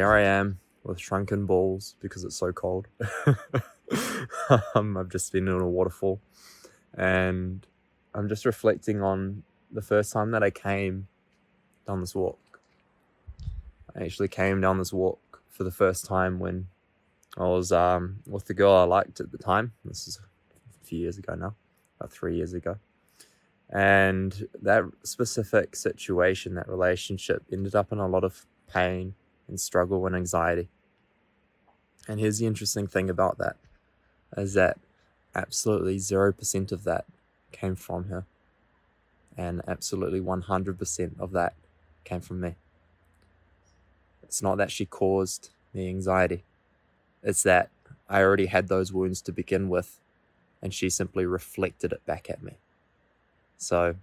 here I am with shrunken balls because it's so cold. um, I've just been in a waterfall and I'm just reflecting on the first time that I came down this walk. I actually came down this walk for the first time when I was um, with the girl I liked at the time. This is a few years ago now, about three years ago. And that specific situation, that relationship, ended up in a lot of pain and struggle and anxiety. And here's the interesting thing about that is that absolutely 0% of that came from her. And absolutely 100% of that came from me. It's not that she caused the anxiety, it's that I already had those wounds to begin with, and she simply reflected it back at me. So,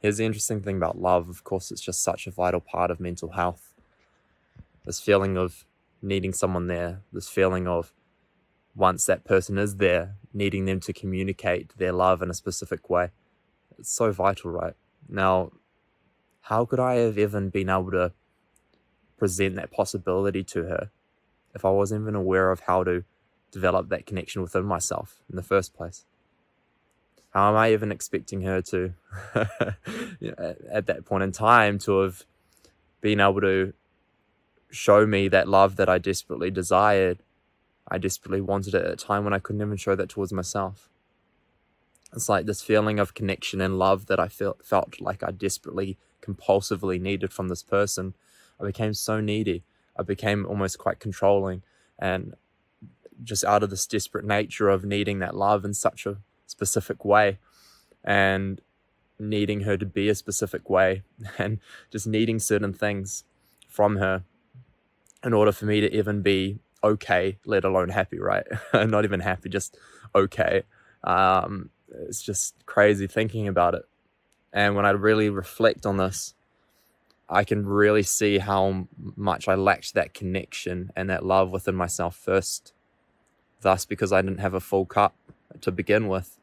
here's the interesting thing about love. Of course, it's just such a vital part of mental health. This feeling of needing someone there, this feeling of once that person is there, needing them to communicate their love in a specific way. It's so vital, right? Now, how could I have even been able to present that possibility to her if I wasn't even aware of how to develop that connection within myself in the first place? How am I even expecting her to, you know, at, at that point in time, to have been able to show me that love that I desperately desired? I desperately wanted it at a time when I couldn't even show that towards myself. It's like this feeling of connection and love that I felt felt like I desperately, compulsively needed from this person. I became so needy. I became almost quite controlling and just out of this desperate nature of needing that love in such a specific way and needing her to be a specific way and just needing certain things from her in order for me to even be okay, let alone happy, right? Not even happy, just okay. Um, it's just crazy thinking about it. And when I really reflect on this, I can really see how much I lacked that connection and that love within myself first. Thus, because I didn't have a full cup to begin with,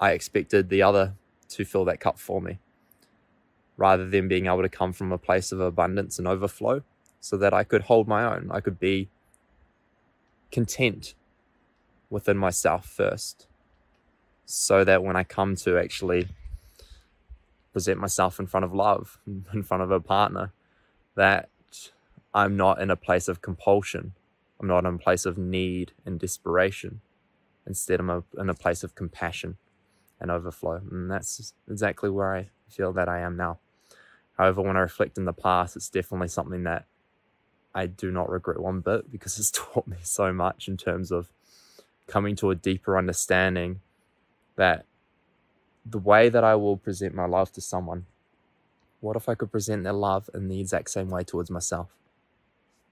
I expected the other to fill that cup for me rather than being able to come from a place of abundance and overflow so that I could hold my own. I could be content within myself first so that when I come to actually present myself in front of love, in front of a partner, that I'm not in a place of compulsion. I'm not in a place of need and desperation. Instead, I'm in a place of compassion and overflow. And that's exactly where I feel that I am now. However, when I reflect in the past, it's definitely something that I do not regret one bit because it's taught me so much in terms of coming to a deeper understanding that the way that I will present my love to someone, what if I could present their love in the exact same way towards myself?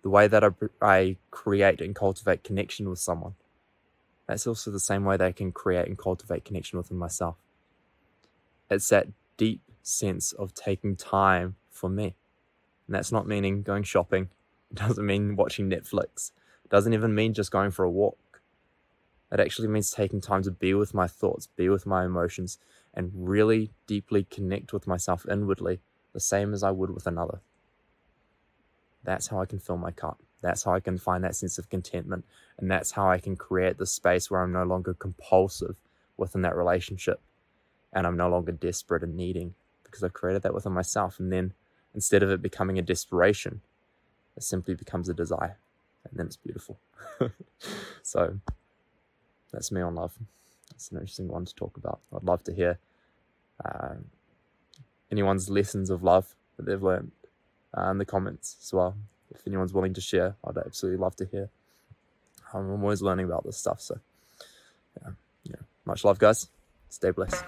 The way that I, I create and cultivate connection with someone, that's also the same way that I can create and cultivate connection within myself. It's that deep sense of taking time for me. And that's not meaning going shopping, doesn't mean watching Netflix, it doesn't even mean just going for a walk. It actually means taking time to be with my thoughts, be with my emotions, and really deeply connect with myself inwardly, the same as I would with another. That's how I can fill my cup. That's how I can find that sense of contentment. And that's how I can create the space where I'm no longer compulsive within that relationship and I'm no longer desperate and needing because I've created that within myself. And then instead of it becoming a desperation, it simply becomes a desire. And then it's beautiful. so that's me on love. It's an interesting one to talk about. I'd love to hear uh, anyone's lessons of love that they've learned uh, in the comments as well. If anyone's willing to share, I'd absolutely love to hear. Um, I'm always learning about this stuff. So, yeah, yeah. Much love, guys. Stay blessed.